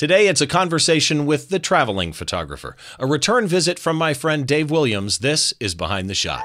Today, it's a conversation with the traveling photographer, a return visit from my friend Dave Williams. This is Behind the Shot.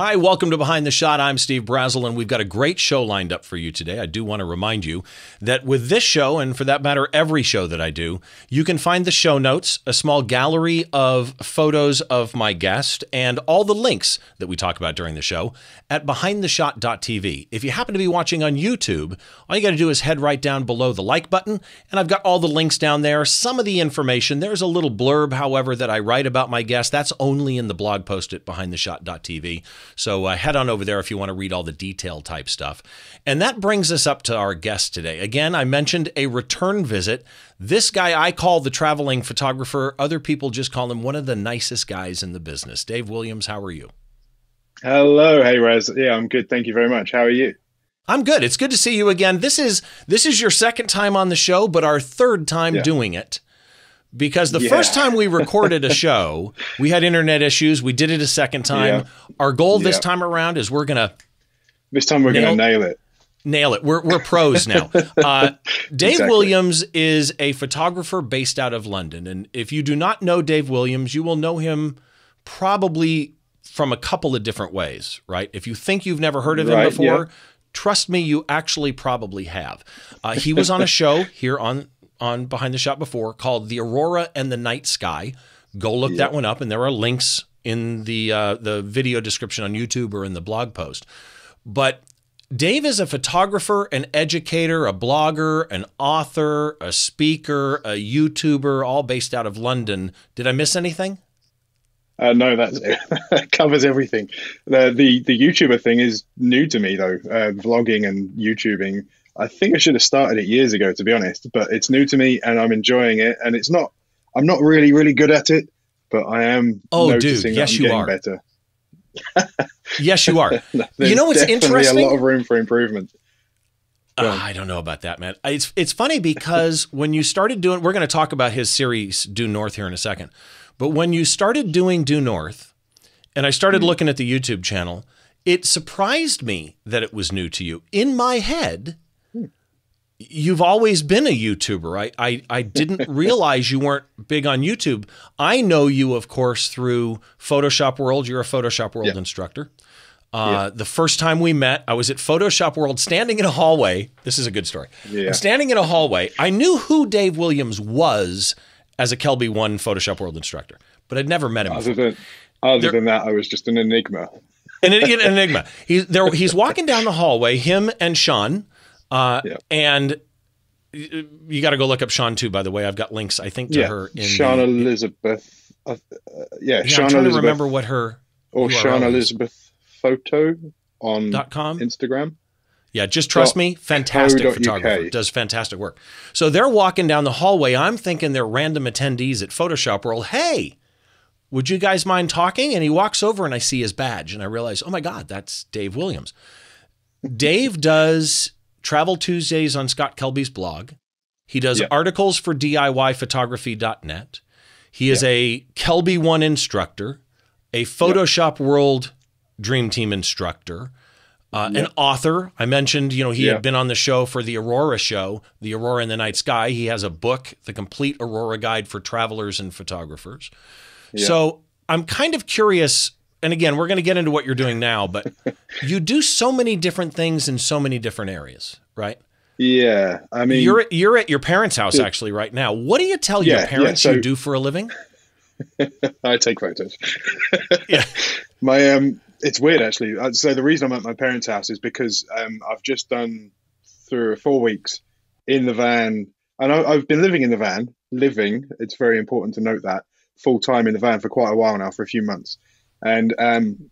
Hi, welcome to Behind the Shot. I'm Steve Brazill, and we've got a great show lined up for you today. I do want to remind you that with this show, and for that matter, every show that I do, you can find the show notes, a small gallery of photos of my guest, and all the links that we talk about during the show at behindtheshot.tv. If you happen to be watching on YouTube, all you got to do is head right down below the like button, and I've got all the links down there. Some of the information, there's a little blurb, however, that I write about my guest. That's only in the blog post at behindtheshot.tv. So uh, head on over there if you want to read all the detail type stuff. And that brings us up to our guest today. Again, I mentioned a return visit. This guy I call the traveling photographer. Other people just call him one of the nicest guys in the business. Dave Williams, how are you? Hello, hey Raz. Yeah, I'm good. Thank you very much. How are you? I'm good. It's good to see you again. This is this is your second time on the show, but our third time yeah. doing it because the yeah. first time we recorded a show, we had internet issues. We did it a second time. Yeah. Our goal this yeah. time around is we're gonna. This time we're nail, gonna nail it. Nail it. We're we're pros now. Uh, Dave exactly. Williams is a photographer based out of London, and if you do not know Dave Williams, you will know him probably from a couple of different ways. Right? If you think you've never heard of him right, before. Trust me, you actually probably have. Uh, he was on a show here on on Behind the Shot before called The Aurora and the Night Sky. Go look that one up, and there are links in the uh, the video description on YouTube or in the blog post. But Dave is a photographer, an educator, a blogger, an author, a speaker, a YouTuber, all based out of London. Did I miss anything? Uh, no, that covers everything. The, the the YouTuber thing is new to me though. Uh, vlogging and YouTubing I think I should have started it years ago, to be honest. But it's new to me, and I'm enjoying it. And it's not. I'm not really, really good at it, but I am. Oh, dude! Yes, you are. Better. yes, you are. you know what's interesting? A lot of room for improvement. Uh, I don't know about that, man. It's it's funny because when you started doing, we're going to talk about his series Due North here in a second. But when you started doing Due North, and I started mm. looking at the YouTube channel, it surprised me that it was new to you. In my head, you've always been a YouTuber. I, I, I didn't realize you weren't big on YouTube. I know you, of course, through Photoshop World. You're a Photoshop World yeah. instructor. Uh, yeah. The first time we met, I was at Photoshop World standing in a hallway. This is a good story. Yeah. I'm standing in a hallway. I knew who Dave Williams was as a Kelby One Photoshop World instructor, but I'd never met him. Other, than, other there, than that, I was just an enigma. An, an enigma. He's there. He's walking down the hallway. Him and Sean uh, yeah. And you got to go look up Sean too. By the way, I've got links. I think to yeah. her. In Sean the, Elizabeth. Uh, yeah, yeah, Sean I'm trying Elizabeth, to remember what her or Sean Elizabeth photo on dot com Instagram. Yeah, just trust me. Fantastic photographer. Does fantastic work. So they're walking down the hallway. I'm thinking they're random attendees at Photoshop World. Hey, would you guys mind talking? And he walks over and I see his badge and I realize, oh my God, that's Dave Williams. Dave does Travel Tuesdays on Scott Kelby's blog. He does yep. articles for DIYphotography.net. He is yep. a Kelby One instructor, a Photoshop yep. World Dream Team instructor, uh, an author. I mentioned, you know, he had been on the show for the Aurora show, the Aurora in the Night Sky. He has a book, The Complete Aurora Guide for Travelers and Photographers. So I'm kind of curious and again, we're going to get into what you're doing now, but you do so many different things in so many different areas, right? Yeah, I mean, you're at, you're at your parents' house actually right now. What do you tell yeah, your parents yeah, so, you do for a living? I take photos. yeah, my um, it's weird actually. So the reason I'm at my parents' house is because um, I've just done or four weeks in the van, and I, I've been living in the van. Living, it's very important to note that full time in the van for quite a while now, for a few months. And um,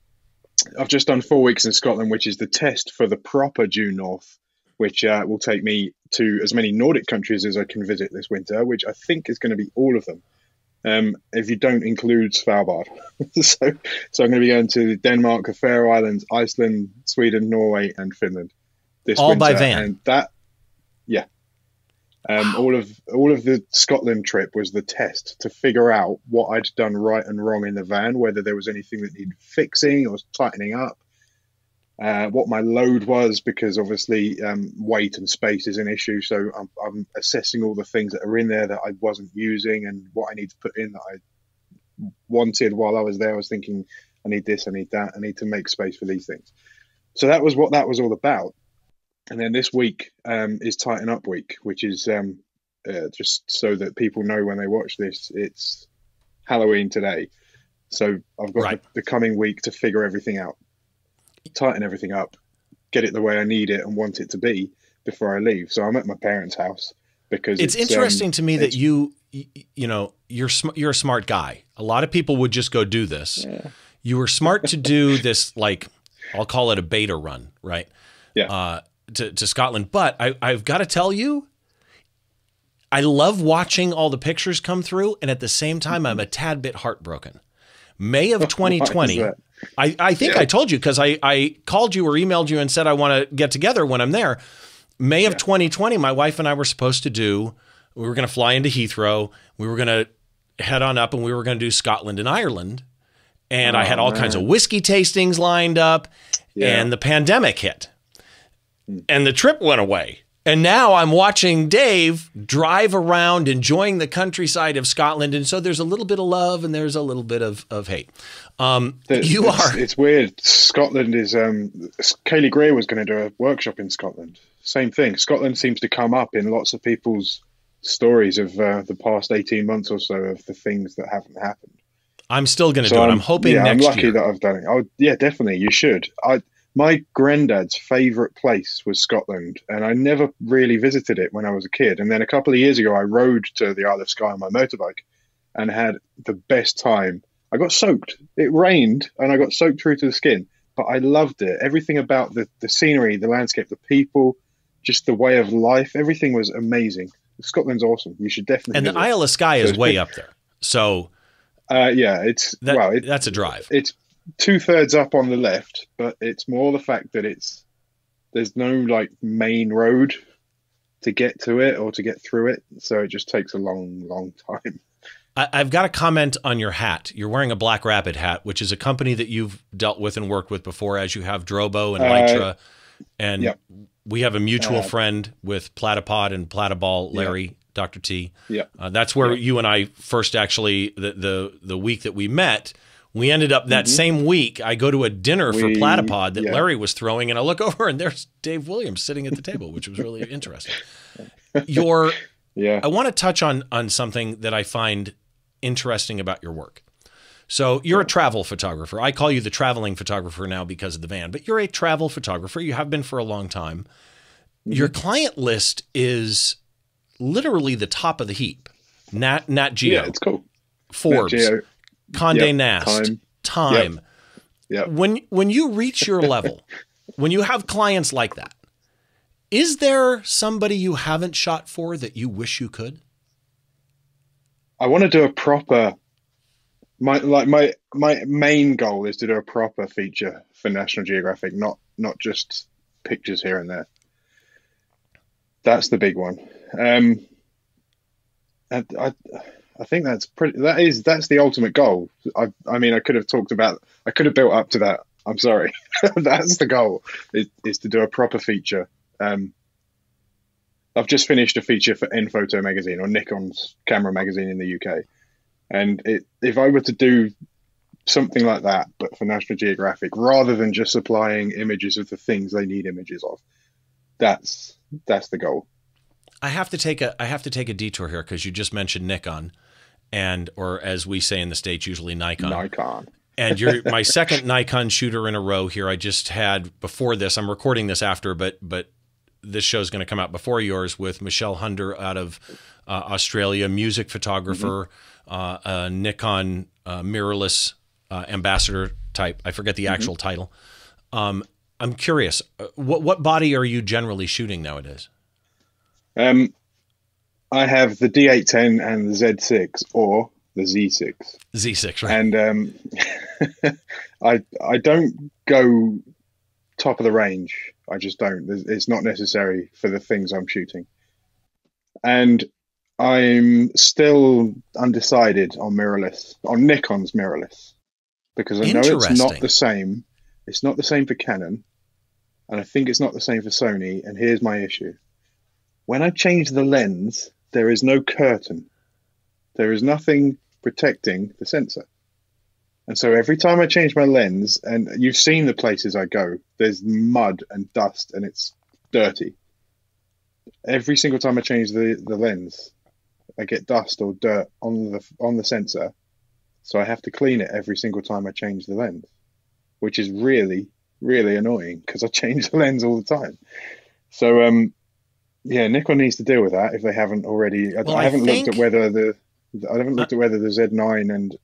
I've just done four weeks in Scotland, which is the test for the proper due north, which uh, will take me to as many Nordic countries as I can visit this winter, which I think is going to be all of them. Um, if you don't include Svalbard, so so I'm going to be going to Denmark, the Faroe Islands, Iceland, Sweden, Norway, and Finland this all winter. by van. And that, yeah, um, wow. All of all of the Scotland trip was the test to figure out what I'd done right and wrong in the van, whether there was anything that needed fixing or tightening up. uh, what my load was because obviously um, weight and space is an issue. So I'm, I'm, assessing all the things that are in there that I wasn't using and what I need to put in that I wanted while I was there. I was thinking, I need this, I need that, I need to make space for these things. So that was what that was all about. And then this week um, is Tighten Up Week, which is um, uh, just so that people know when they watch this, it's Halloween today. So I've got right. the, the coming week to figure everything out tighten everything up, get it the way I need it and want it to be before I leave. So I'm at my parents' house because it's, it's interesting um, to me that you you know you're you're a smart guy. A lot of people would just go do this. Yeah. You were smart to do this like I'll call it a beta run, right? Yeah. Uh, to to Scotland, but I I've got to tell you. I love watching all the pictures come through, and at the same time, I'm a tad bit heartbroken. May of 2020, I, I think yeah. I told you because I, I called you or emailed you and said I want to get together when I'm there. May yeah. of 2020, my wife and I were supposed to do, we were going to fly into Heathrow. We were going to head on up and we were going to do Scotland and Ireland. And oh, I had all man. kinds of whiskey tastings lined up. Yeah. And the pandemic hit. And the trip went away. And now I'm watching Dave drive around enjoying the countryside of Scotland. And so there's a little bit of love and there's a little bit of, of hate. Um, you it's, are. It's weird. Scotland is. Um, Kaylee Gray was going to do a workshop in Scotland. Same thing. Scotland seems to come up in lots of people's stories of uh, the past 18 months or so of the things that haven't happened. I'm still going to so do it. I'm hoping yeah, I'm lucky year. that I've done it. Oh, yeah, definitely. You should. I my granddad's favorite place was Scotland, and I never really visited it when I was a kid. And then a couple of years ago, I rode to the Isle of Skye on my motorbike and had the best time. I got soaked. It rained, and I got soaked through to the skin, but I loved it. Everything about the, the scenery, the landscape, the people, just the way of life, everything was amazing. Scotland's awesome. You should definitely. And the Isle of Skye is way up there. So, uh, yeah, it's that, well, it, that's a drive. It's two thirds up on the left, but it's more the fact that it's there's no like main road to get to it or to get through it, so it just takes a long, long time. I, have got a comment on your hat. You're wearing a Black Rabbit hat, which is a company that you've dealt with and worked with before, as you have Drobo and Lytro, uh, and yep. we have a mutual uh, friend with Platypod and Platyball, Larry. Yep. Dr. T. Yeah, uh, that's where yep. you and I first actually the the the week that we met we ended up that mm-hmm. same week. I go to a dinner we, for Platypod that yeah. Larry was throwing, and I look over and there's Dave Williams sitting at the table, which was really interesting. Your, yeah, I want to touch on on something that I find interesting about your work. So you're a travel photographer. I call you the traveling photographer now because of the van, but you're a travel photographer. You have been for a long time. Mm-hmm. Your client list is literally the top of the heap. Nat Nat Geo. Yeah, it's cool. Forbes. Condé yep, Nast, time. time. Yep. Yep. When when you reach your level, when you have clients like that, is there somebody you haven't shot for that you wish you could? I want to do a proper my like my my main goal is to do a proper feature for National Geographic, not not just pictures here and there. That's the big one. Um, I, I I think that's pretty. That is that's the ultimate goal. I, I mean, I could have talked about. I could have built up to that. I'm sorry. that's the goal. Is, is to do a proper feature. Um, I've just finished a feature for N-Photo magazine or Nikon's camera magazine in the UK, and it, if I were to do something like that, but for National Geographic, rather than just supplying images of the things they need images of, that's that's the goal. I have to take a I have to take a detour here because you just mentioned Nikon and or as we say in the states usually Nikon. Nikon. and you're my second Nikon shooter in a row here. I just had before this. I'm recording this after, but but this show is going to come out before yours with Michelle Hunder out of uh, Australia, music photographer, mm-hmm. uh, Nikon uh, mirrorless uh, ambassador type. I forget the mm-hmm. actual title. Um, I'm curious, uh, what what body are you generally shooting nowadays? Um, I have the D810 and the Z6 or the Z6. Z6, right? And um, I I don't go top of the range. I just don't. It's not necessary for the things I'm shooting. And I'm still undecided on mirrorless, on Nikon's mirrorless, because I know it's not the same. It's not the same for Canon, and I think it's not the same for Sony. And here's my issue: when I change the lens, there is no curtain. There is nothing protecting the sensor. And so every time I change my lens, and you've seen the places I go, there's mud and dust and it's dirty. Every single time I change the, the lens, I get dust or dirt on the on the sensor. So I have to clean it every single time I change the lens, which is really, really annoying because I change the lens all the time. So um yeah, Nikon needs to deal with that if they haven't already. Well, I, I, haven't think... looked at whether the I haven't looked at whether the Z9 and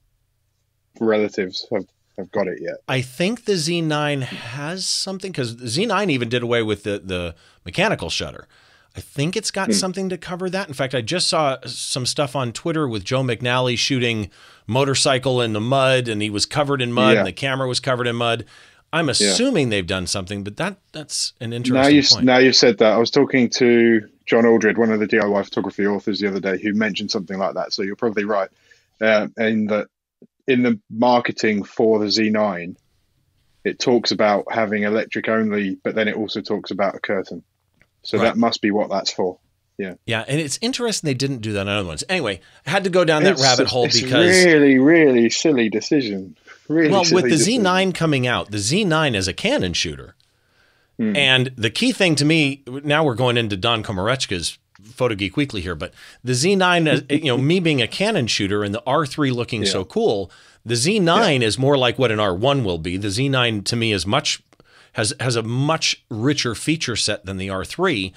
relatives have, have got it yet. I think the Z9 has something because the Z9 even did away with the, the mechanical shutter. I think it's got hmm. something to cover that. In fact, I just saw some stuff on Twitter with Joe McNally shooting motorcycle in the mud, and he was covered in mud, yeah. and the camera was covered in mud. I'm assuming yeah. they've done something, but that that's an interesting now you, point. Now you said that. I was talking to John Aldred, one of the DIY photography authors, the other day, who mentioned something like that. So you're probably right. Uh, in that in the marketing for the Z9, it talks about having electric only, but then it also talks about a curtain. So right. that must be what that's for. Yeah. Yeah, and it's interesting they didn't do that on other ones. Anyway, I had to go down that it's, rabbit hole it's because really, really silly decision. Really well, with the decision. Z9 coming out, the Z9 is a Canon shooter, hmm. and the key thing to me now we're going into Don Komarechka's Photo Geek Weekly here, but the Z9, you know, me being a Canon shooter and the R3 looking yeah. so cool, the Z9 yeah. is more like what an R1 will be. The Z9 to me is much has has a much richer feature set than the R3.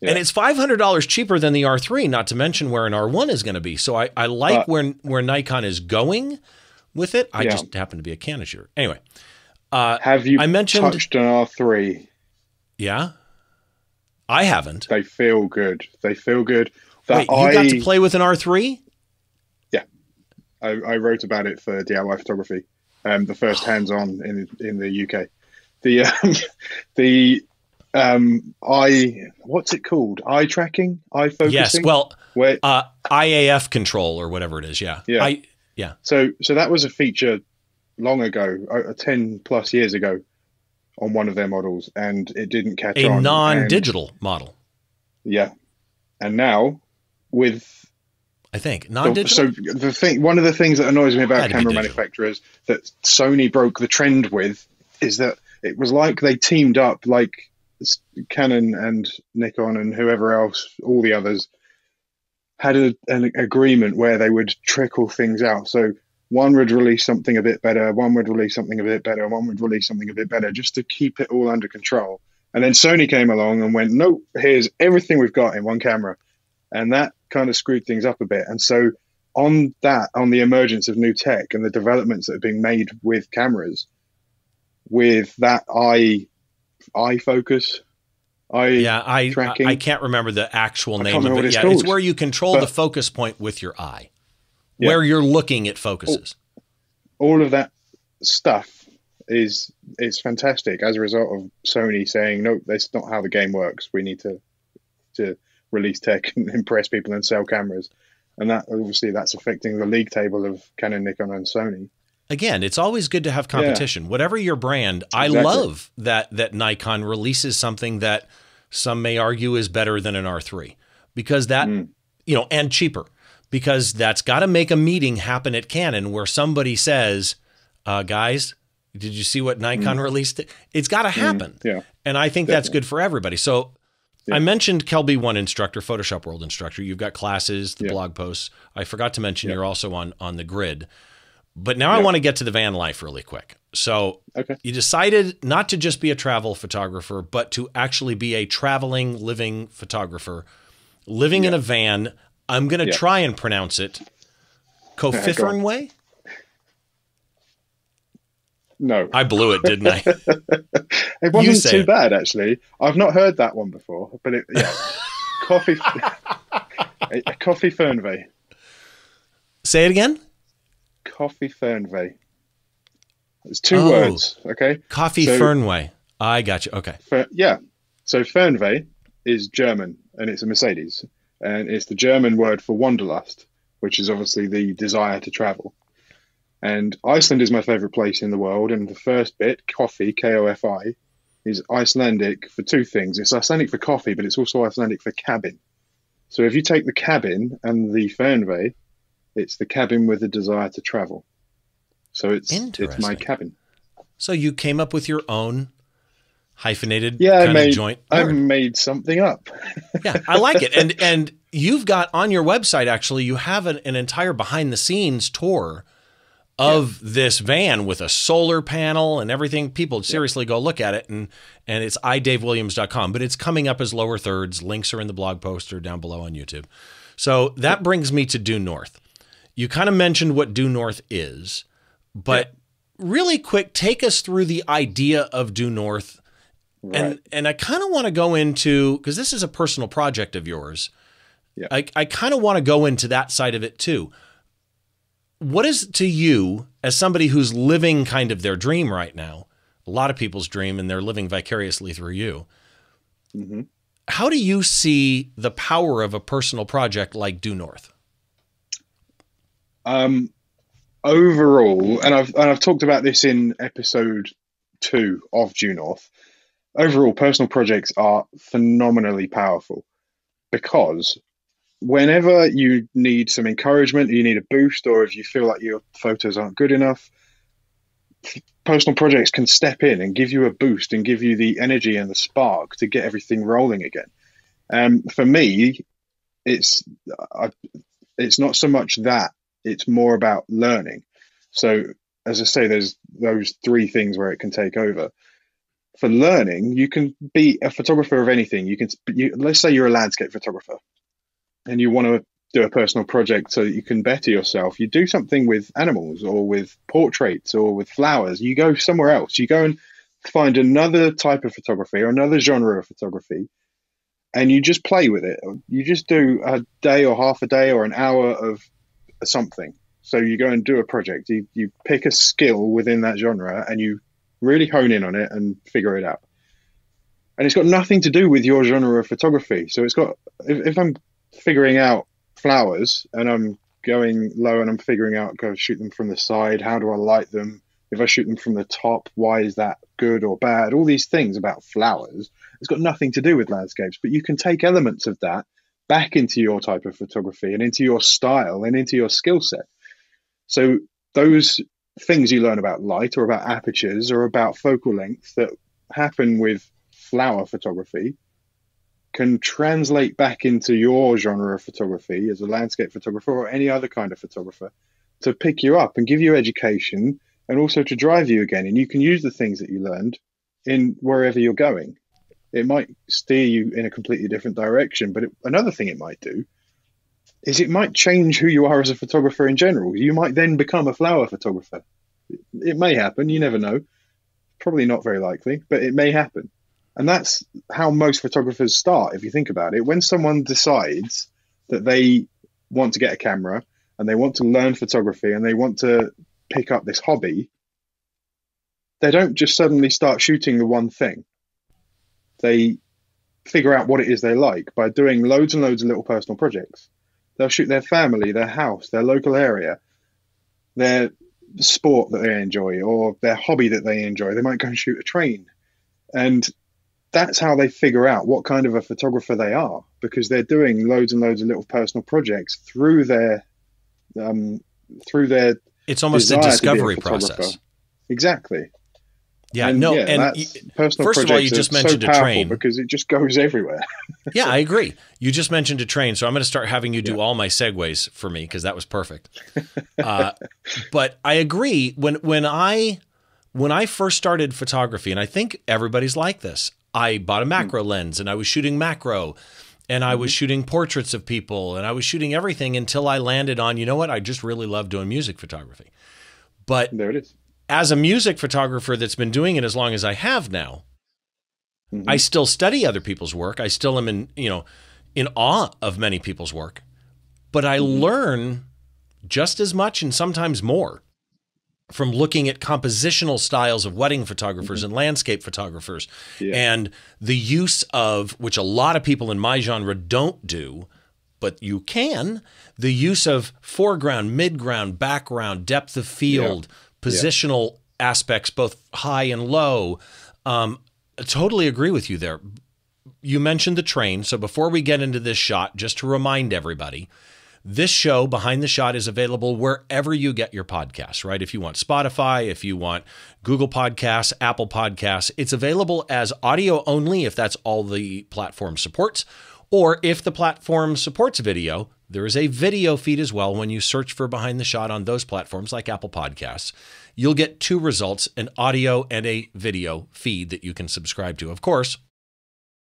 Yeah. And it's five hundred dollars cheaper than the R3, not to mention where an R1 is going to be. So I, I like uh, where where Nikon is going with it. I yeah. just happen to be a Canon shooter. Anyway, uh, have you I mentioned, touched an R3? Yeah. I haven't. They feel good. They feel good. That Wait, you I, got to play with an R3? Yeah, I, I wrote about it for DIY photography. Um, the first hands-on in in the UK. The um, the um, eye what's it called? Eye tracking, eye focusing. Yes, well, Where, uh, IAF control or whatever it is. Yeah, yeah, I, yeah. So so that was a feature long ago, uh, ten plus years ago, on one of their models, and it didn't catch a on. A non-digital and, model. Yeah, and now with I think non-digital. So the thing, one of the things that annoys me about camera manufacturers that Sony broke the trend with is that it was like they teamed up, like Canon and Nikon and whoever else, all the others, had a, an agreement where they would trickle things out. So one would release something a bit better, one would release something a bit better, one would release something a bit better, just to keep it all under control. And then Sony came along and went, nope, here's everything we've got in one camera. And that kind of screwed things up a bit. And so, on that, on the emergence of new tech and the developments that are being made with cameras, with that eye, eye focus, eye yeah, I, tracking. I, I can't remember the actual name of it. It's yeah, called. it's where you control but, the focus point with your eye yeah. where you're looking at focuses. All, all of that stuff is is fantastic as a result of Sony saying, no, that's not how the game works. We need to to release tech and impress people and sell cameras. And that obviously that's affecting the league table of Canon, Nikon, and Sony. Again, it's always good to have competition. Yeah. Whatever your brand, exactly. I love that that Nikon releases something that some may argue is better than an R3 because that mm. you know and cheaper because that's got to make a meeting happen at Canon where somebody says, uh, guys, did you see what Nikon mm. released? It's got to mm, happen. Mm, yeah. And I think Definitely. that's good for everybody. So yeah. I mentioned Kelby One instructor, Photoshop World instructor. You've got classes, the yeah. blog posts. I forgot to mention you're also on on the grid. But now I want to get to the van life really quick. So okay. you decided not to just be a travel photographer, but to actually be a traveling, living photographer, living in a van I'm going to yeah. try and pronounce it. Cophiferin way? No. I blew it, didn't I? it wasn't too it. bad, actually. I've not heard that one before, but it, yeah. coffee, a, a coffee Fernweh. Say it again. Coffee Fernweh. It's two oh, words, okay? Coffee so, Fernweh. I got you. Okay. Fer, yeah. So Fernweh is German and it's a Mercedes and it's the German word for wanderlust, which is obviously the desire to travel. And Iceland is my favorite place in the world. And the first bit, coffee, K O F I, is Icelandic for two things. It's Icelandic for coffee, but it's also Icelandic for cabin. So if you take the cabin and the Fernweh, it's the cabin with a desire to travel. So it's it's my cabin. So you came up with your own hyphenated yeah, I made, joint. Word. I made something up. yeah, I like it. And and you've got on your website actually, you have an, an entire behind the scenes tour of yeah. this van with a solar panel and everything. People seriously go look at it and and it's idavewilliams.com, but it's coming up as lower thirds. Links are in the blog post or down below on YouTube. So that brings me to Due North. You kind of mentioned what Due North is, but really quick, take us through the idea of Due North. Right. And and I kind of want to go into because this is a personal project of yours. Yeah. I, I kind of want to go into that side of it too what is to you as somebody who's living kind of their dream right now a lot of people's dream and they're living vicariously through you mm-hmm. how do you see the power of a personal project like due north um, overall and i've and i've talked about this in episode two of due north overall personal projects are phenomenally powerful because whenever you need some encouragement, you need a boost, or if you feel like your photos aren't good enough, personal projects can step in and give you a boost and give you the energy and the spark to get everything rolling again. Um, for me, it's I, it's not so much that; it's more about learning. So, as I say, there's those three things where it can take over. For learning, you can be a photographer of anything. You can, you, let's say you're a landscape photographer and you want to do a personal project so that you can better yourself, you do something with animals or with portraits or with flowers. You go somewhere else. You go and find another type of photography or another genre of photography and you just play with it. You just do a day or half a day or an hour of something. So you go and do a project. You, you pick a skill within that genre and you really hone in on it and figure it out. And it's got nothing to do with your genre of photography. So it's got, if, if I'm figuring out flowers and I'm going low and I'm figuring out go shoot them from the side. How do I light them? If I shoot them from the top, why is that good or bad? All these things about flowers. It's got nothing to do with landscapes, but you can take elements of that back into your type of photography and into your style and into your skill set. So those things you learn about light or about apertures or about focal length that happen with flower photography can translate back into your genre of photography as a landscape photographer or any other kind of photographer to pick you up and give you education and also to drive you again. And you can use the things that you learned in wherever you're going. It might steer you in a completely different direction, but it, another thing it might do is it might change who you are as a photographer in general. You might then become a flower photographer. It, it may happen, you never know. Probably not very likely, but it may happen. And that's how most photographers start, if you think about it. When someone decides that they want to get a camera and they want to learn photography and they want to pick up this hobby, they don't just suddenly start shooting the one thing. They figure out what it is they like by doing loads and loads of little personal projects. They'll shoot their family, their house, their local area, their sport that they enjoy, or their hobby that they enjoy. They might go and shoot a train. And that's how they figure out what kind of a photographer they are because they're doing loads and loads of little personal projects through their um, through their it's almost a discovery a process exactly yeah and no yeah, and personal first of all you just mentioned so a train because it just goes everywhere yeah i agree you just mentioned a train so i'm going to start having you do yeah. all my segues for me because that was perfect uh, but i agree when when i when i first started photography and i think everybody's like this I bought a hmm. macro lens and I was shooting macro and I was mm-hmm. shooting portraits of people and I was shooting everything until I landed on, you know what? I just really love doing music photography. But there it is. As a music photographer that's been doing it as long as I have now, mm-hmm. I still study other people's work. I still am in, you know, in awe of many people's work. But I mm-hmm. learn just as much and sometimes more from looking at compositional styles of wedding photographers mm-hmm. and landscape photographers yeah. and the use of which a lot of people in my genre don't do but you can the use of foreground midground background depth of field yeah. Positional yeah. aspects both high and low um, I totally agree with you there. You mentioned the train. So before we get into this shot, just to remind everybody, this show, Behind the Shot, is available wherever you get your podcasts, right? If you want Spotify, if you want Google Podcasts, Apple Podcasts, it's available as audio only if that's all the platform supports. Or if the platform supports video, there is a video feed as well when you search for Behind the Shot on those platforms like Apple Podcasts. You'll get two results an audio and a video feed that you can subscribe to. Of course,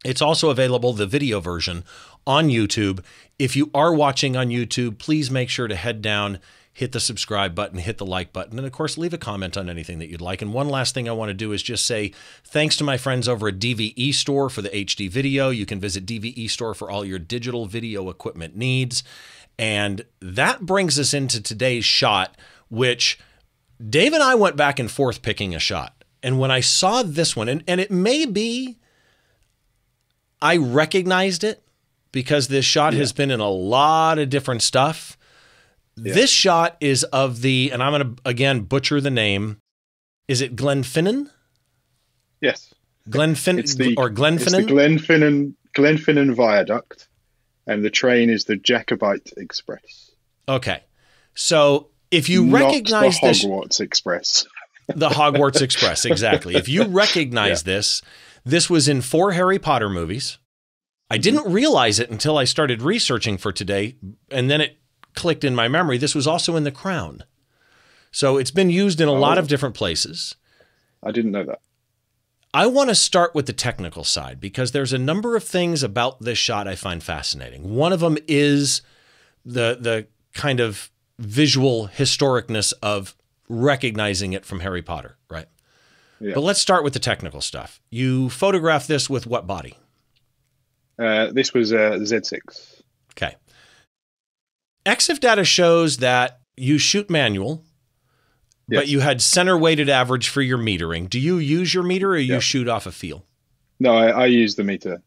it's also available, the video version, on YouTube. If you are watching on YouTube, please make sure to head down, hit the subscribe button, hit the like button, and of course, leave a comment on anything that you'd like. And one last thing I want to do is just say thanks to my friends over at DVE Store for the HD video. You can visit DVE Store for all your digital video equipment needs. And that brings us into today's shot, which Dave and I went back and forth picking a shot. And when I saw this one, and, and it may be I recognized it because this shot yeah. has been in a lot of different stuff. Yeah. This shot is of the, and I'm going to again butcher the name. Is it Glenfinnan? Yes. Glenfinnan it's the, or Glenfinnan? It's the Glenfinnan, Glenfinnan Viaduct, and the train is the Jacobite Express. Okay. So if you Not recognize the Hogwarts this, Express. the Hogwarts Express, exactly. If you recognize yeah. this, this was in four Harry Potter movies. I didn't realize it until I started researching for today, and then it clicked in my memory. This was also in The Crown. So it's been used in a oh. lot of different places. I didn't know that. I want to start with the technical side because there's a number of things about this shot I find fascinating. One of them is the the kind of visual historicness of recognizing it from Harry Potter, right? Yeah. But let's start with the technical stuff. You photographed this with what body? Uh, this was a Z6. Okay. EXIF data shows that you shoot manual, yes. but you had center weighted average for your metering. Do you use your meter or you yep. shoot off a feel? No, I, I use the meter.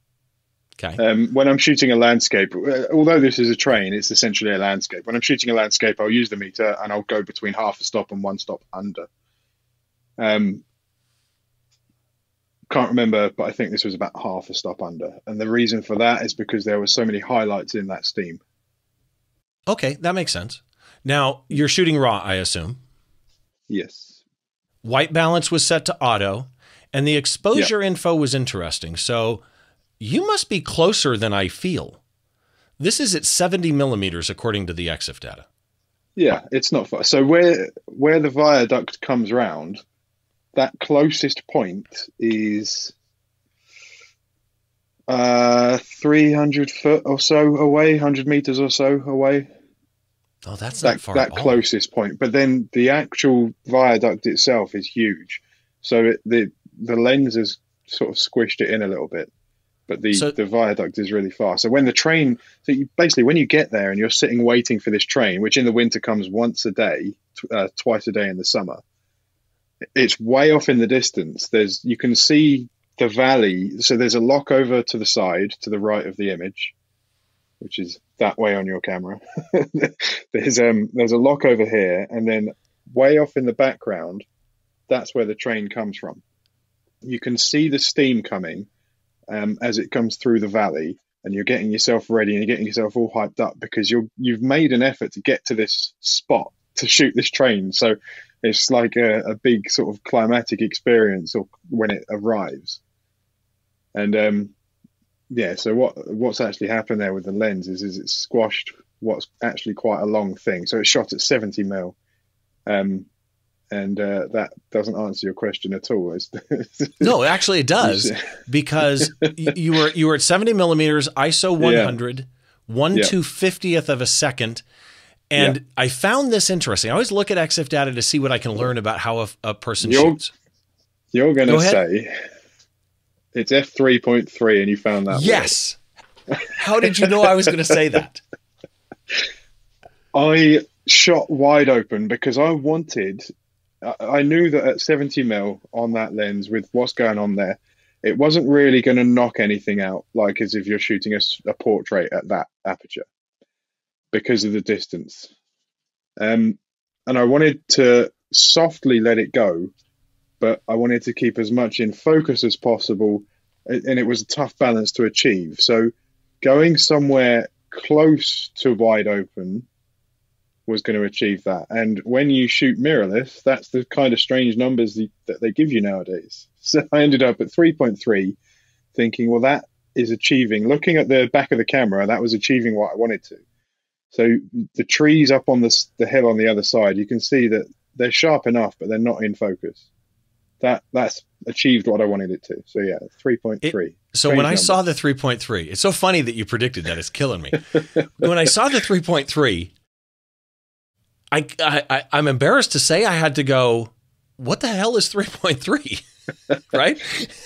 Okay. Um, when I'm shooting a landscape, uh, although this is a train, it's essentially a landscape. When I'm shooting a landscape, I'll use the meter and I'll go between half a stop and one stop under. Um, can't remember, but I think this was about half a stop under. And the reason for that is because there were so many highlights in that steam. Okay, that makes sense. Now, you're shooting raw, I assume. Yes. White balance was set to auto, and the exposure yeah. info was interesting. So you must be closer than I feel. This is at 70 millimeters, according to the EXIF data. Yeah, it's not far. So where where the viaduct comes round, that closest point is uh, 300 foot or so away, 100 meters or so away. Oh, that's that, far. That closest point. But then the actual viaduct itself is huge. So it, the the lens has sort of squished it in a little bit. But the, so, the viaduct is really far. So when the train, so you, basically when you get there and you're sitting waiting for this train, which in the winter comes once a day, uh, twice a day in the summer, it's way off in the distance. There's you can see the valley. So there's a lock over to the side, to the right of the image, which is that way on your camera. there's um there's a lock over here, and then way off in the background, that's where the train comes from. You can see the steam coming um, as it comes through the valley, and you're getting yourself ready and you're getting yourself all hyped up because you're you've made an effort to get to this spot to shoot this train. So it's like a, a big sort of climatic experience or when it arrives. And um, yeah, so what what's actually happened there with the lens is, is it's squashed what's actually quite a long thing. So it's shot at 70 mil. Um, and uh, that doesn't answer your question at all. no, actually, it does because you were you were at seventy millimeters, ISO one hundred, yeah. one two fiftieth of a second, and yeah. I found this interesting. I always look at EXIF data to see what I can learn about how a, a person you're, shoots. You're going to Go say it's f three point three, and you found that. Yes. how did you know I was going to say that? I shot wide open because I wanted. I knew that at 70 mil on that lens, with what's going on there, it wasn't really going to knock anything out, like as if you're shooting a, a portrait at that aperture because of the distance. Um, and I wanted to softly let it go, but I wanted to keep as much in focus as possible, and it was a tough balance to achieve. So, going somewhere close to wide open was going to achieve that. And when you shoot mirrorless, that's the kind of strange numbers that they give you nowadays. So I ended up at 3.3, thinking, well, that is achieving. Looking at the back of the camera, that was achieving what I wanted to. So the trees up on the, the hill on the other side, you can see that they're sharp enough, but they're not in focus. That that's achieved what I wanted it to. So yeah, three point three. So when number. I saw the three point three, it's so funny that you predicted that. It's killing me. when I saw the three point three, I, I I'm embarrassed to say I had to go. What the hell is three point three? right?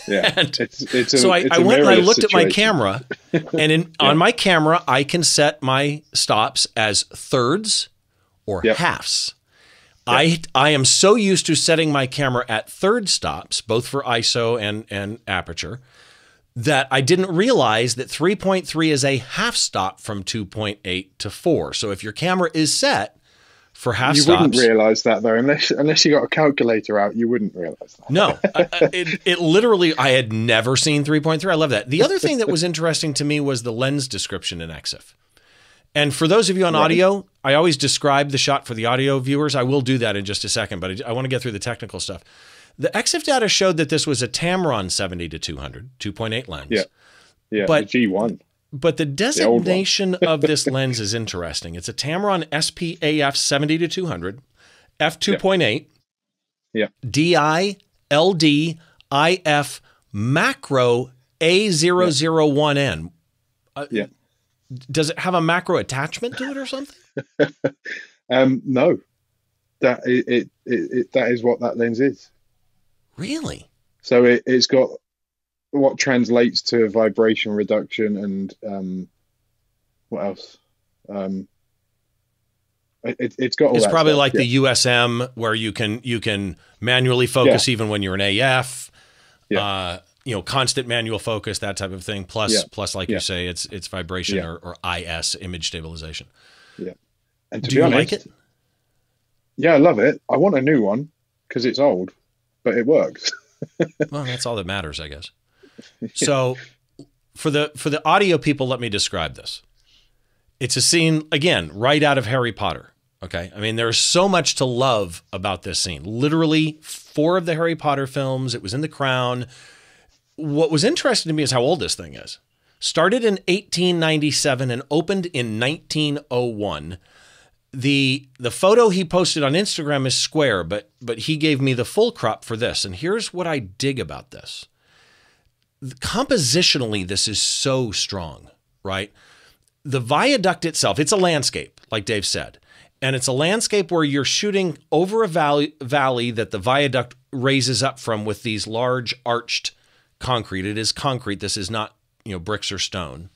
Yeah. It's, it's a, so I, I went and I looked situation. at my camera, and in, yeah. on my camera, I can set my stops as thirds or yep. halves. I I am so used to setting my camera at third stops, both for ISO and and aperture, that I didn't realize that 3.3 is a half stop from 2.8 to 4. So if your camera is set for half you stops. wouldn't realize that though. Unless unless you got a calculator out you wouldn't realize that. No. It, it literally i had never seen 3.3 i love that. The other thing that was interesting to me was the lens description in exif and for those of you on right. audio i always describe the shot for the audio viewers i will do that in just a second but i, I want to get through the technical stuff the exif data showed that this was a tamron 70 to 200 2.8 lens yeah yeah but g1 but the designation the of this lens is interesting. It's a Tamron SPAF 70 to 200, f2.8, yeah. DI LD IF macro A001N. Uh, yeah. Does it have a macro attachment to it or something? um, no. That it, it, it, that is what that lens is. Really? So it, it's got what translates to vibration reduction and um, what else? Um, it, has got. it's probably stuff, like yeah. the USM where you can you can manually focus yeah. even when you're an AF. Yeah. Uh, you know, constant manual focus, that type of thing. Plus, yeah. plus, like you say, it's it's vibration or, or IS, image stabilization. Yeah. And do you honest, like it? Yeah, I love it. I want a new one because it's old, but it works. well, that's all that matters, I guess. So for the for the audio people, let me describe this. It's a scene again right out of Harry Potter. Okay, I mean there's so much to love about this scene. Literally four of the Harry Potter films. It was in The Crown. What was interesting to me is how old this thing is. Started in 1897 and opened in 1901 the the photo he posted on Instagram is square, but but he gave me the full crop for this. And here's what I dig about this compositionally, this is so strong, right? The viaduct itself, it's a landscape, like Dave said. And it's a landscape where you're shooting over a valley, valley that the viaduct raises up from with these large arched concrete. It is concrete. This is not, you know, bricks or stone.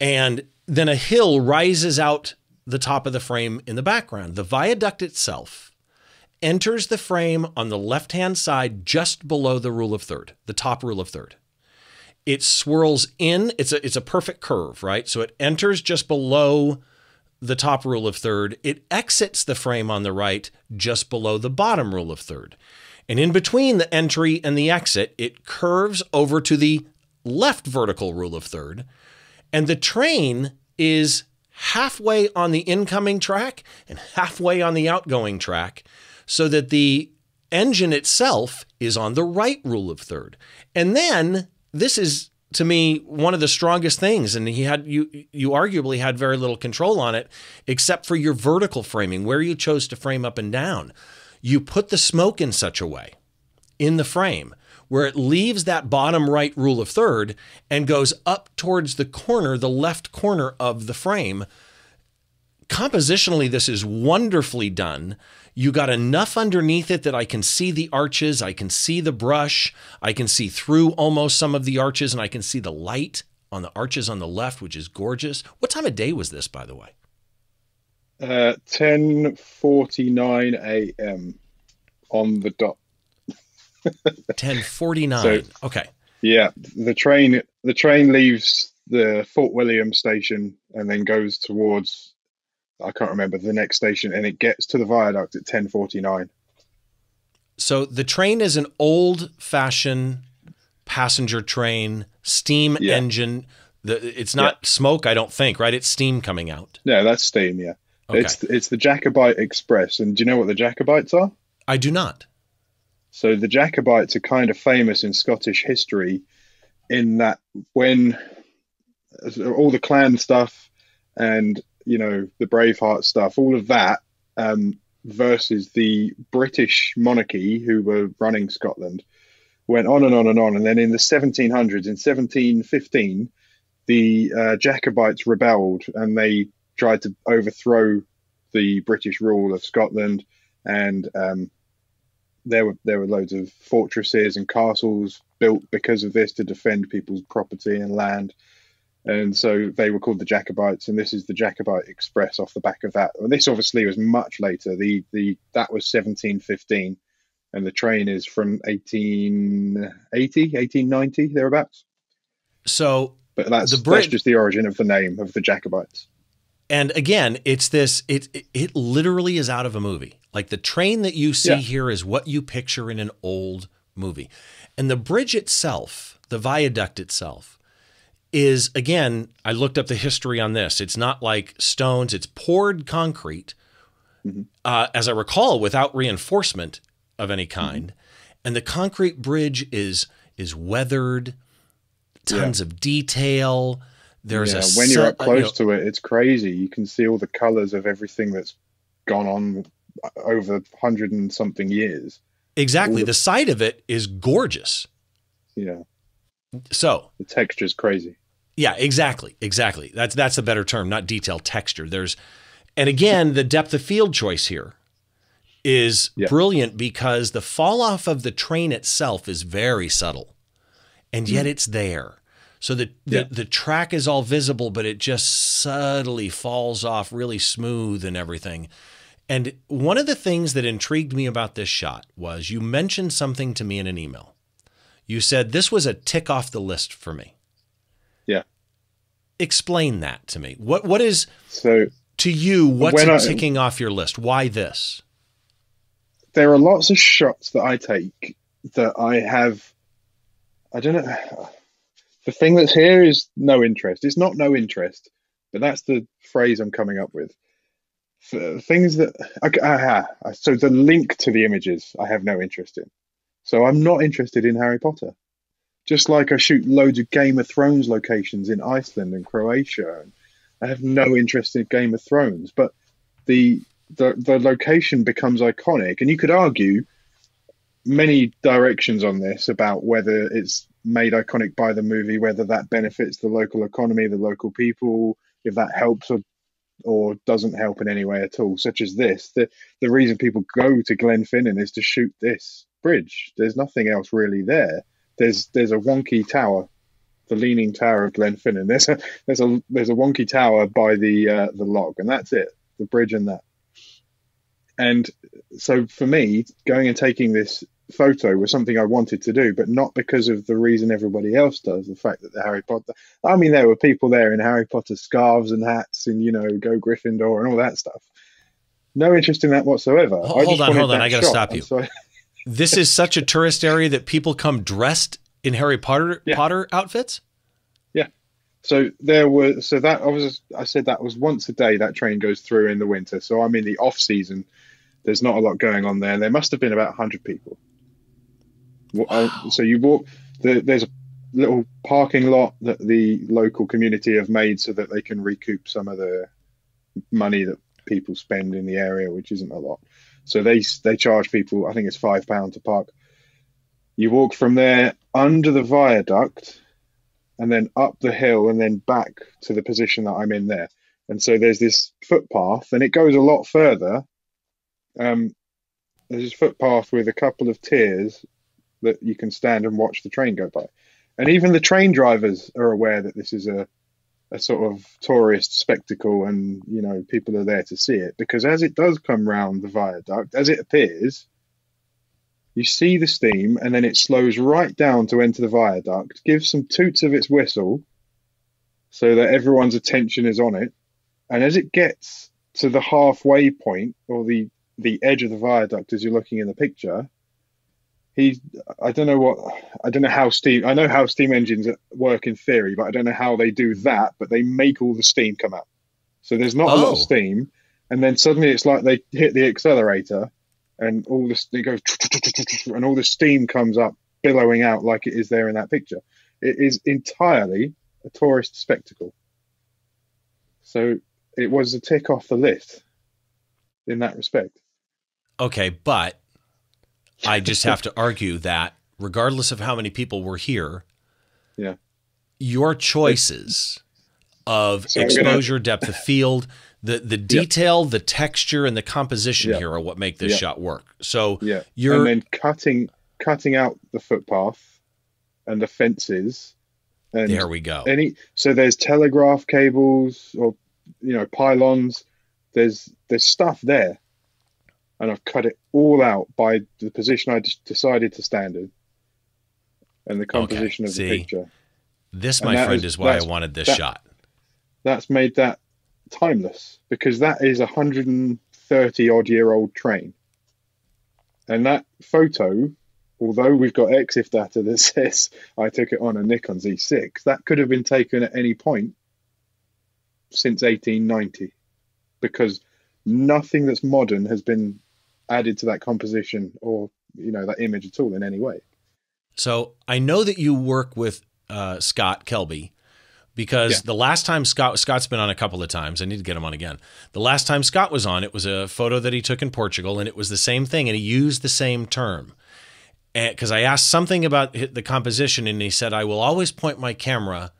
And then a hill rises out the top of the frame in the background. The viaduct itself enters the frame on the left hand side just below the rule of third, the top rule of third it swirls in. It's a it's a perfect curve, right? So it enters just below the top rule of third. It exits the frame on the right just below the bottom rule of third. And in between the entry and the exit, it curves over to the left vertical rule of third. And the train is halfway on the incoming track and halfway on the outgoing track so that the engine itself is on the right rule of third. And then this is to me one of the strongest things and he had you you arguably had very little control on it except for your vertical framing where you chose to frame up and down you put the smoke in such a way in the frame where it leaves that bottom right rule of third and goes up towards the corner the left corner of the frame compositionally this is wonderfully done you got enough underneath it that I can see the arches, I can see the brush, I can see through almost some of the arches, and I can see the light on the arches on the left, which is gorgeous. What time of day was this, by the way? Uh, 10:49 a.m. on the dot. 10:49. So, okay. Yeah, the train the train leaves the Fort William station and then goes towards I can't remember the next station, and it gets to the viaduct at ten forty nine. So the train is an old fashioned passenger train, steam yeah. engine. The, it's not yeah. smoke, I don't think, right? It's steam coming out. Yeah, that's steam. Yeah, okay. it's it's the Jacobite Express. And do you know what the Jacobites are? I do not. So the Jacobites are kind of famous in Scottish history, in that when all the clan stuff and you know the Braveheart stuff, all of that um, versus the British monarchy who were running Scotland went on and on and on. And then in the 1700s, in 1715, the uh, Jacobites rebelled and they tried to overthrow the British rule of Scotland. And um, there were there were loads of fortresses and castles built because of this to defend people's property and land and so they were called the Jacobites, and this is the Jacobite Express off the back of that. And this obviously was much later. The the that was 1715, and the train is from 1880, 1890 thereabouts. So, but that's the that's just the origin of the name of the Jacobites. And again, it's this. It it literally is out of a movie. Like the train that you see yeah. here is what you picture in an old movie, and the bridge itself, the viaduct itself is again, I looked up the history on this. It's not like stones, it's poured concrete, mm-hmm. uh, as I recall, without reinforcement of any mm-hmm. kind. Mm-hmm. And the concrete bridge is is weathered, tons yeah. of detail. There's yeah, a when you're up close you know, to it, it's crazy. You can see all the colors of everything that's gone on over hundred and something years. Exactly. The, the side of it is gorgeous. Yeah. So the texture is crazy. Yeah, exactly, exactly. That's that's a better term, not detail texture. There's, and again, the depth of field choice here is yeah. brilliant because the fall off of the train itself is very subtle, and yet mm. it's there. So the, the, yeah. the track is all visible, but it just subtly falls off really smooth and everything. And one of the things that intrigued me about this shot was you mentioned something to me in an email. You said this was a tick off the list for me Yeah. explain that to me. What what is so to you? What's I, ticking off your list? Why this? There are lots of shots that I take that I have. I don't know. The thing that's here is no interest. It's not no interest, but that's the phrase I'm coming up with. Things that uh, so the link to the images I have no interest in. So I'm not interested in Harry Potter. Just like I shoot loads of Game of Thrones locations in Iceland and Croatia, and I have no interest in Game of Thrones, but the the the location becomes iconic, and you could argue many directions on this about whether it's made iconic by the movie, whether that benefits the local economy, the local people, if that helps or or doesn't help in any way at all, such as this. The the reason people go to Glenfinnan is to shoot this bridge. There's nothing else really there there's there's a wonky tower, the Leaning Tower of Glenfinnan. There's a there's a there's a wonky tower by the uh, the log, and that's it. The bridge and that. And so for me, going and taking this photo was something I wanted to do, but not because of the reason everybody else does. The fact that the Harry Potter. I mean, there were people there in Harry Potter scarves and hats, and you know, go Gryffindor and all that stuff. No interest in that whatsoever. Hold on, hold on. I got to stop you. This is such a tourist area that people come dressed in Harry Potter yeah. Potter outfits. Yeah. So there were, so that I was I said that was once a day that train goes through in the winter. So I'm in the off season. There's not a lot going on there. There must have been about 100 people. Uh, wow. So you walk. The, there's a little parking lot that the local community have made so that they can recoup some of the money that people spend in the area, which isn't a lot. So they they charge people. I think it's five pound to park. You walk from there under the viaduct, and then up the hill, and then back to the position that I'm in there. And so there's this footpath, and it goes a lot further. Um, there's this footpath with a couple of tiers that you can stand and watch the train go by. And even the train drivers are aware that this is a a sort of tourist spectacle and you know people are there to see it because as it does come round the viaduct as it appears you see the steam and then it slows right down to enter the viaduct gives some toots of its whistle so that everyone's attention is on it and as it gets to the halfway point or the the edge of the viaduct as you're looking in the picture he I don't know what I don't know how steam I know how steam engines work in theory, but I don't know how they do that. But they make all the steam come out, so there's not oh. a lot of oh. steam, and then suddenly it's like they hit the accelerator, and all this they go and all the steam comes up billowing out like it is there in that picture. It is entirely a tourist spectacle. So it was a tick off the list in that respect. Okay, but I just have to argue that regardless of how many people were here, yeah, your choices of so exposure, gonna... depth of field, the the detail, yep. the texture, and the composition yep. here are what make this yep. shot work. So yeah, you're and then cutting cutting out the footpath and the fences. And there we go. Any so there's telegraph cables or you know pylons. There's there's stuff there and I've cut it all out by the position I decided to stand in and the composition okay. of the See, picture. This, my friend, is, is why I wanted this that, shot. That's made that timeless because that is a 130 odd year old train. And that photo, although we've got EXIF data that says I took it on a Nikon Z6, that could have been taken at any point since 1890 because nothing that's modern has been added to that composition or you know that image at all in any way. So I know that you work with uh, Scott Kelby because yeah. the last time Scott Scott's been on a couple of times. I need to get him on again. The last time Scott was on, it was a photo that he took in Portugal, and it was the same thing, and he used the same term. Because I asked something about the composition, and he said, "I will always point my camera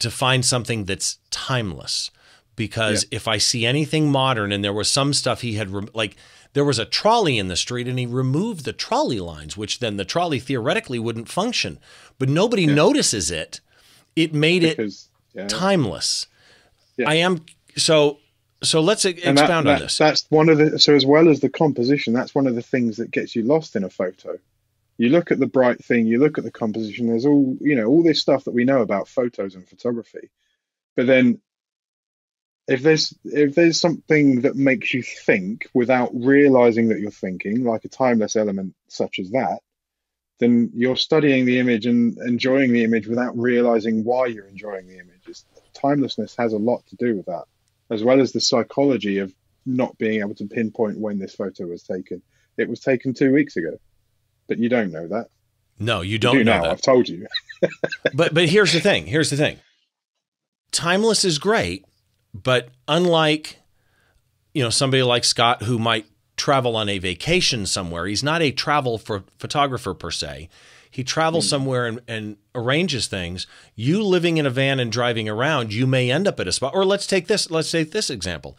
to find something that's timeless." Because yeah. if I see anything modern, and there was some stuff he had like there was a trolley in the street and he removed the trolley lines, which then the trolley theoretically wouldn't function. But nobody yeah. notices it. It made because, it yeah. timeless. Yeah. I am so so let's expound that, on that, this. That's one of the so as well as the composition, that's one of the things that gets you lost in a photo. You look at the bright thing, you look at the composition, there's all you know, all this stuff that we know about photos and photography. But then if there's if there's something that makes you think without realizing that you're thinking, like a timeless element such as that, then you're studying the image and enjoying the image without realizing why you're enjoying the image. It's, timelessness has a lot to do with that, as well as the psychology of not being able to pinpoint when this photo was taken. It was taken two weeks ago, but you don't know that. No, you don't you do know now. That. I've told you. but but here's the thing. Here's the thing. Timeless is great but unlike, you know, somebody like Scott who might travel on a vacation somewhere, he's not a travel for photographer per se. He travels mm. somewhere and, and arranges things. You living in a van and driving around, you may end up at a spot. Or let's take this. Let's take this example.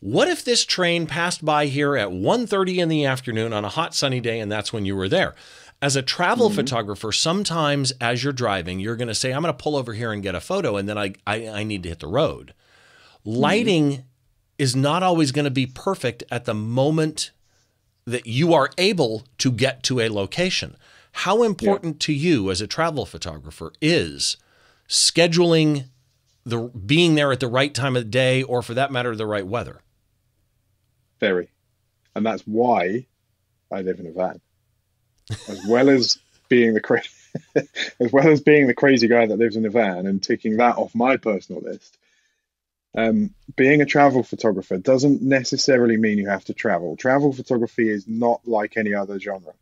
What if this train passed by here at 1:30 in the afternoon on a hot sunny day and that's when you were there? As a travel mm-hmm. photographer, sometimes as you're driving, you're going to say, I'm going to pull over here and get a photo, and then I, I, I need to hit the road. Lighting mm-hmm. is not always going to be perfect at the moment that you are able to get to a location. How important yeah. to you as a travel photographer is scheduling the being there at the right time of the day or for that matter the right weather? Very. And that's why I live in a van. As well as being the cra- as well as being the crazy guy that lives in a van and ticking that off my personal list, um, being a travel photographer doesn't necessarily mean you have to travel. Travel photography is not like any other genre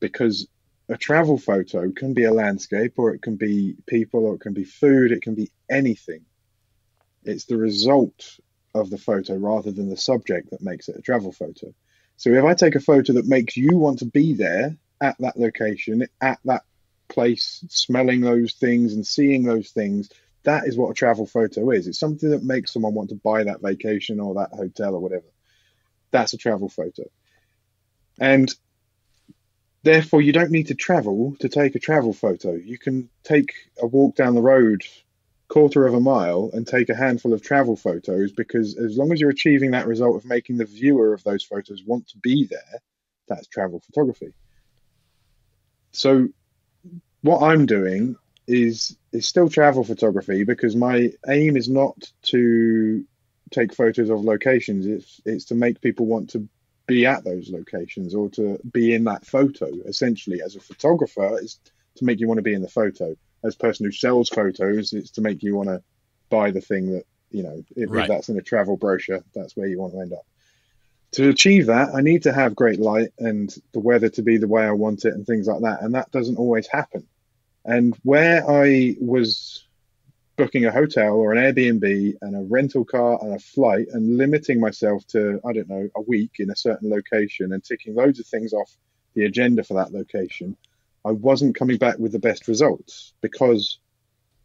because a travel photo can be a landscape or it can be people or it can be food, it can be anything. It's the result of the photo rather than the subject that makes it a travel photo. So if I take a photo that makes you want to be there at that location, at that place, smelling those things and seeing those things, that is what a travel photo is. It's something that makes someone want to buy that vacation or that hotel or whatever. That's a travel photo. And therefore, you don't need to travel to take a travel photo. You can take a walk down the road quarter of a mile and take a handful of travel photos because as long as you're achieving that result of making the viewer of those photos want to be there, that's travel photography. So what I'm doing is is still travel photography because my aim is not to take photos of locations. It's it's to make people want to be at those locations or to be in that photo. Essentially, as a photographer, is to make you want to be in the photo. As a person who sells photos, it's to make you want to buy the thing that you know. If, right. if that's in a travel brochure, that's where you want to end up. To achieve that, I need to have great light and the weather to be the way I want it and things like that. And that doesn't always happen. And where I was booking a hotel or an Airbnb and a rental car and a flight and limiting myself to, I don't know, a week in a certain location and ticking loads of things off the agenda for that location, I wasn't coming back with the best results because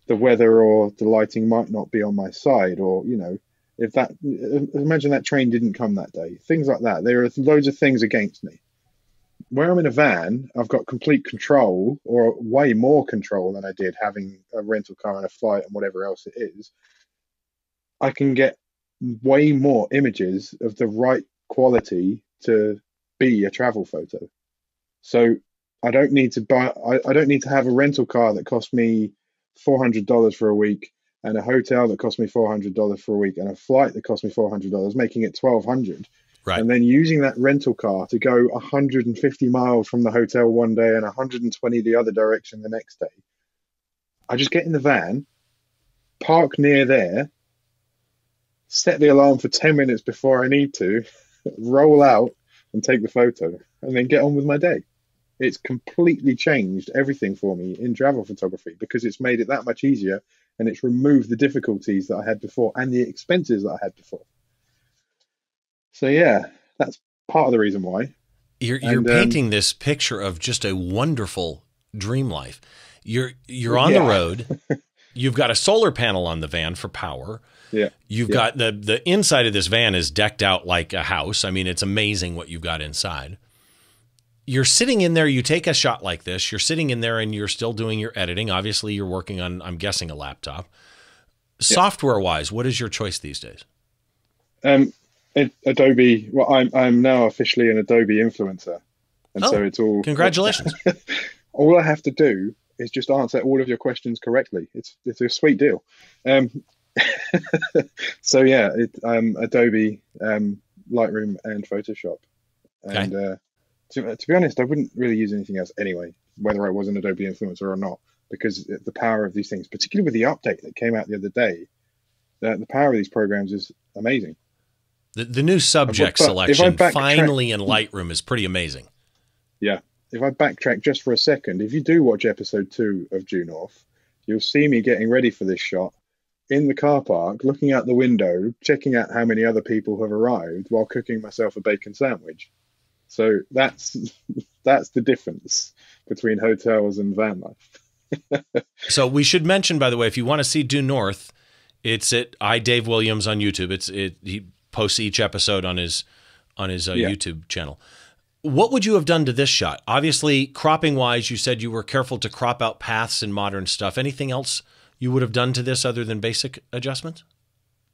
the weather or the lighting might not be on my side or, you know, if that imagine that train didn't come that day things like that. There are loads of things against me where I'm in a van, I've got complete control, or way more control than I did having a rental car and a flight and whatever else it is. I can get way more images of the right quality to be a travel photo. So I don't need to buy. I, I don't need to have a rental car that cost me four hundred dollars for a week, and a hotel that cost me four hundred dollars for a week, and a flight that cost me four hundred dollars, making it twelve hundred Right. And then using that rental car to go 150 miles from the hotel one day and 120 the other direction the next day. I just get in the van, park near there, set the alarm for 10 minutes before I need to, roll out and take the photo, and then get on with my day. It's completely changed everything for me in travel photography because it's made it that much easier and it's removed the difficulties that I had before and the expenses that I had before. So yeah, that's part of the reason why. You're you're and, um, painting um, this picture of just a wonderful dream life. You're you're on yeah. the road. You've got a solar panel on the van for power. Yeah. You've yeah. got the the inside of this van is decked out like a house. I mean, it's amazing what you've got inside. You're sitting in there, you take a shot like this, you're sitting in there and you're still doing your editing. Obviously, you're working on I'm guessing a laptop. Yeah. Software wise, what is your choice these days? Um, Adobe. Well, I'm I'm now officially an Adobe influencer, and oh, so it's all. Congratulations! all I have to do is just answer all of your questions correctly. It's it's a sweet deal. Um, so yeah, it, um, Adobe, um, Lightroom, and Photoshop, and okay. uh, to, to be honest, I wouldn't really use anything else anyway, whether I was an Adobe influencer or not, because the power of these things, particularly with the update that came out the other day, the, the power of these programs is amazing. The, the new subject but, selection finally in Lightroom is pretty amazing. Yeah. If I backtrack just for a second, if you do watch episode two of Due North, you'll see me getting ready for this shot in the car park, looking out the window, checking out how many other people have arrived while cooking myself a bacon sandwich. So that's that's the difference between hotels and van life. so we should mention, by the way, if you want to see Due North, it's at iDave Williams on YouTube. It's it he posts each episode on his on his uh, yeah. YouTube channel. What would you have done to this shot? Obviously, cropping wise, you said you were careful to crop out paths and modern stuff. Anything else you would have done to this other than basic adjustments?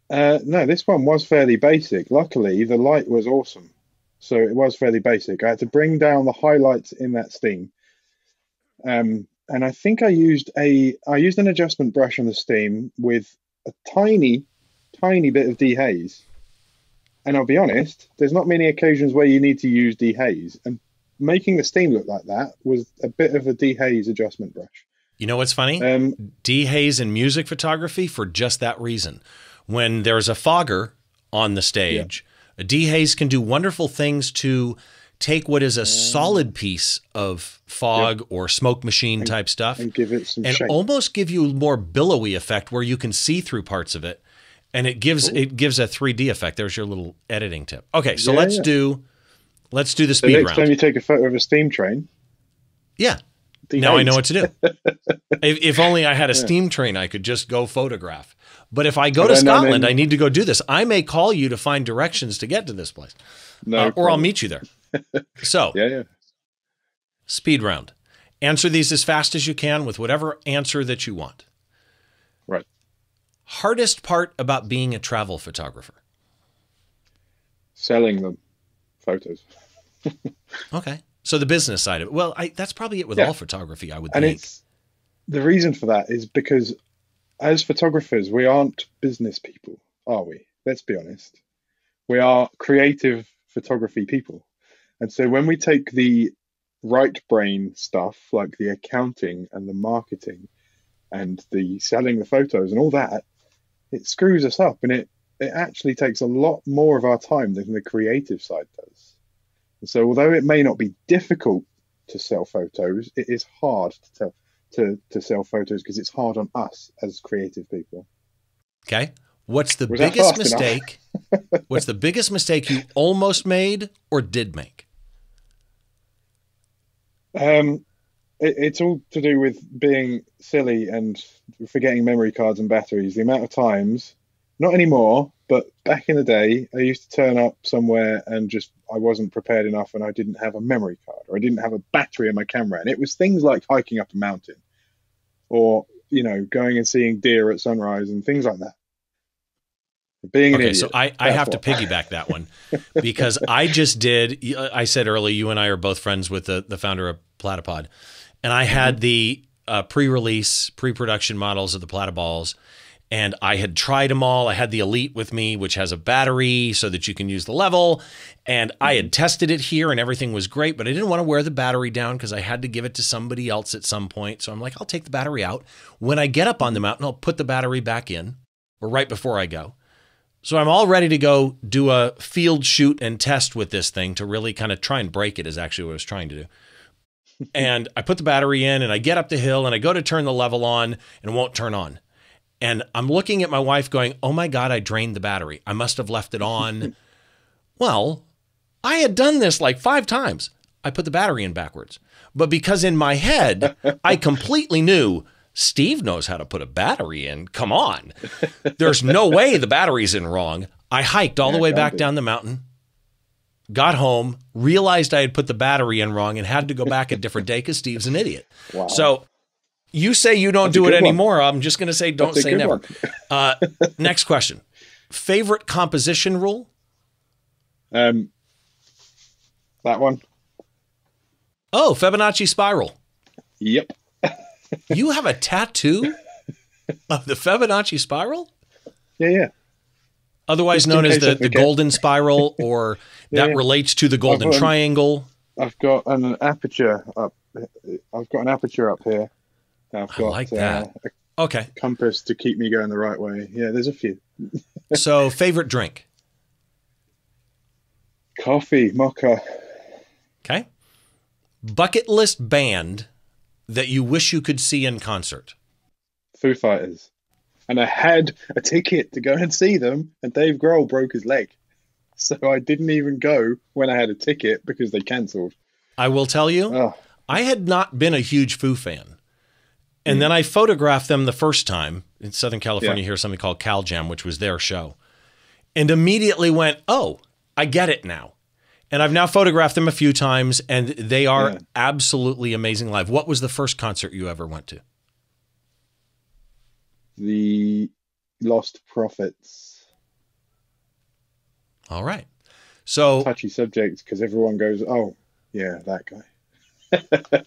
Uh, no, this one was fairly basic. Luckily, the light was awesome, so it was fairly basic. I had to bring down the highlights in that steam, um, and I think I used a I used an adjustment brush on the steam with a tiny, tiny bit of dehaze and I'll be honest, there's not many occasions where you need to use dehaze. And making the steam look like that was a bit of a dehaze adjustment brush. You know what's funny? Um, dehaze in music photography for just that reason. When there's a fogger on the stage, yeah. a dehaze can do wonderful things to take what is a solid piece of fog or smoke machine and, type stuff and give it some and shape. almost give you a more billowy effect where you can see through parts of it and it gives it gives a 3D effect. There's your little editing tip. Okay, so yeah, let's yeah. do let's do the speed the next round. time you take a photo of a steam train. Yeah. Now I know what to do. if, if, only I had a steam train, I could just go photograph. But if I go to Scotland, I need to go do this. I may call you to find directions to get to this place, no uh, or I'll meet you there. So, yeah, yeah. Speed round. Answer these as fast as you can with whatever answer that you want. Right hardest part about being a travel photographer? Selling them photos. okay. So the business side of it. Well, I, that's probably it with yeah. all photography, I would and think. It's, the reason for that is because as photographers, we aren't business people, are we? Let's be honest. We are creative photography people. And so when we take the right brain stuff, like the accounting and the marketing and the selling the photos and all that, it screws us up and it, it actually takes a lot more of our time than the creative side does. And so although it may not be difficult to sell photos, it is hard to tell to, to sell photos because it's hard on us as creative people. Okay. What's the Was biggest mistake? what's the biggest mistake you almost made or did make? Um, it, it's all to do with being silly and forgetting memory cards and batteries. The amount of times, not anymore, but back in the day, I used to turn up somewhere and just I wasn't prepared enough and I didn't have a memory card or I didn't have a battery in my camera. And it was things like hiking up a mountain or, you know, going and seeing deer at sunrise and things like that. Being okay, idiot, so I, I have what. to piggyback that one because I just did. I said earlier, you and I are both friends with the, the founder of Platypod, and I had mm-hmm. the uh, pre-release, pre-production models of the Platyballs, and I had tried them all. I had the Elite with me, which has a battery so that you can use the level, and I had mm-hmm. tested it here, and everything was great. But I didn't want to wear the battery down because I had to give it to somebody else at some point. So I'm like, I'll take the battery out when I get up on the mountain. I'll put the battery back in, or right before I go so I'm all ready to go do a field shoot and test with this thing to really kind of try and break it, is actually what I was trying to do. And I put the battery in and I get up the hill and I go to turn the level on and it won't turn on. And I'm looking at my wife going, Oh my God, I drained the battery. I must have left it on. well, I had done this like five times. I put the battery in backwards. But because in my head, I completely knew Steve knows how to put a battery in. Come on. There's no way the battery's in wrong. I hiked all the way back down the mountain, got home, realized I had put the battery in wrong, and had to go back a different day because Steve's an idiot. Wow. So you say you don't That's do it anymore. I'm just going to say don't say never. uh, next question. Favorite composition rule? Um, that one. Oh, Fibonacci spiral. Yep you have a tattoo of the Fibonacci spiral? Yeah, yeah. Otherwise known as the, the golden spiral, or yeah, that yeah. relates to the golden I've triangle. I've got an aperture up. I've got an aperture up here. I've got I like that. Uh, okay. Compass to keep me going the right way. Yeah, there's a few. so, favorite drink? Coffee, mocha. Okay. Bucket list band that you wish you could see in concert? Foo Fighters. And I had a ticket to go and see them, and Dave Grohl broke his leg. So I didn't even go when I had a ticket because they cancelled. I will tell you, oh. I had not been a huge Foo fan. And mm. then I photographed them the first time in Southern California. Yeah. Here's something called Cal Jam, which was their show. And immediately went, oh, I get it now. And I've now photographed them a few times, and they are yeah. absolutely amazing live. What was the first concert you ever went to? The Lostprophets. All right. So touchy subject because everyone goes, "Oh, yeah, that guy."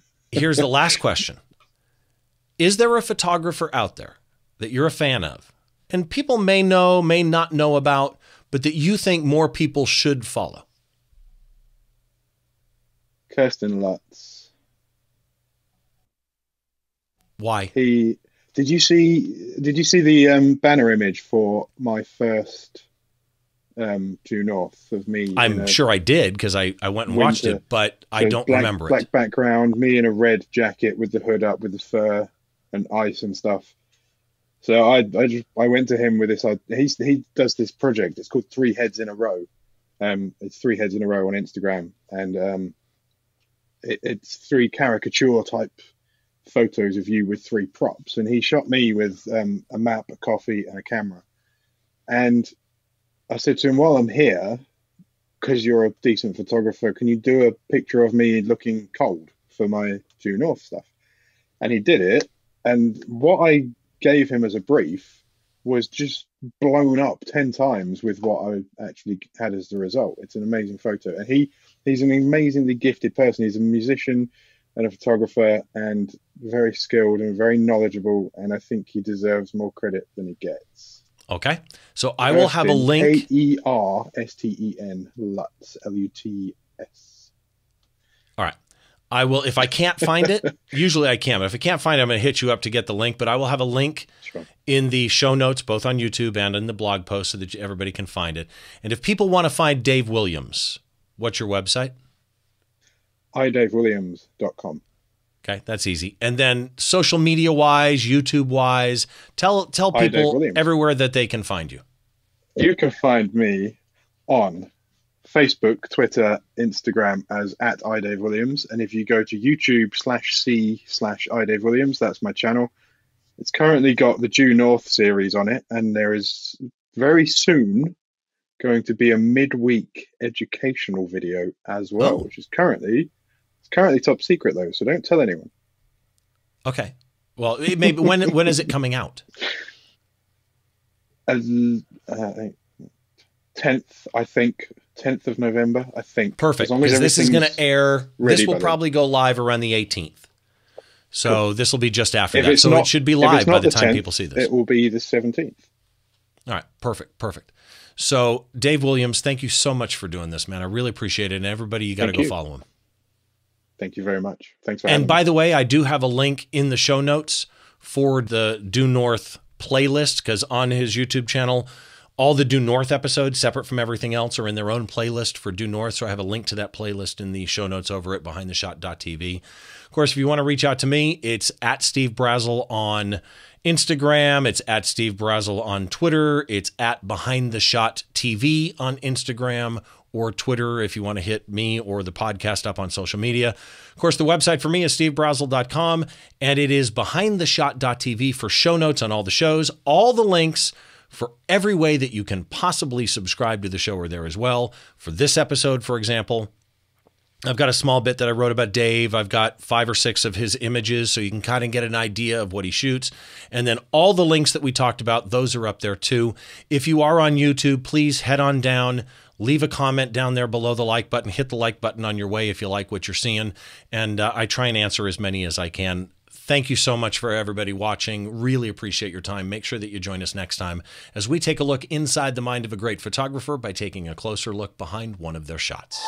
here's the last question: Is there a photographer out there that you're a fan of, and people may know, may not know about, but that you think more people should follow? Kersten Luts. Why? He did you see did you see the um, banner image for my first um, due north of me? I'm sure I did because I, I went and winter. watched it, but I don't black, remember black it. Black background, me in a red jacket with the hood up with the fur and ice and stuff. So I I just I went to him with this. I, he's he does this project. It's called Three Heads in a Row. Um, it's three heads in a row on Instagram, and um, it, it's three caricature type photos of you with three props. And he shot me with um, a map, a coffee, and a camera. And I said to him, while I'm here, because you're a decent photographer, can you do a picture of me looking cold for my due north stuff? And he did it. And what I gave him as a brief was just blown up 10 times with what I actually had as the result. It's an amazing photo. And he he's an amazingly gifted person. He's a musician and a photographer and very skilled and very knowledgeable. And I think he deserves more credit than he gets. Okay. So I will have a link. A E R S T E N Luts L U T S. All right. I will if I can't find it. usually I can, but if I can't find it, I'm going to hit you up to get the link. But I will have a link sure. in the show notes, both on YouTube and in the blog post, so that everybody can find it. And if people want to find Dave Williams, what's your website? idavewilliams.com. Okay, that's easy. And then social media wise, YouTube wise, tell tell people everywhere that they can find you. You can find me on Facebook, Twitter, Instagram as at iDave Williams. And if you go to YouTube slash C slash iDave Williams, that's my channel. It's currently got the Due North series on it, and there is very soon going to be a midweek educational video as well, oh. which is currently currently top secret though, so don't tell anyone. Okay. Well, maybe when when is it coming out? Uh, tenth, I think tenth of November. I think perfect because this is going to air. This will probably go live around the eighteenth. So cool. this will be just after if that. So not, it should be live by the, the time 10th, people see this. It will be the seventeenth. All right, perfect, perfect. So Dave Williams, thank you so much for doing this, man. I really appreciate it. And everybody, you got to go you. follow him. Thank you very much. Thanks for And by me. the way, I do have a link in the show notes for the Due North playlist because on his YouTube channel, all the Due North episodes, separate from everything else, are in their own playlist for Due North. So I have a link to that playlist in the show notes over at behindtheshot.tv. Of course, if you want to reach out to me, it's at Steve Brazill on Instagram. It's at Steve Brazill on Twitter. It's at Behind the Shot TV on Instagram or Twitter if you want to hit me or the podcast up on social media. Of course, the website for me is stevebrazill.com and it is behindtheshot.tv for show notes on all the shows. All the links for every way that you can possibly subscribe to the show are there as well. For this episode, for example, I've got a small bit that I wrote about Dave. I've got five or six of his images so you can kind of get an idea of what he shoots. And then all the links that we talked about, those are up there too. If you are on YouTube, please head on down, leave a comment down there below the like button. Hit the like button on your way if you like what you're seeing. And uh, I try and answer as many as I can. Thank you so much for everybody watching. Really appreciate your time. Make sure that you join us next time as we take a look inside the mind of a great photographer by taking a closer look behind one of their shots.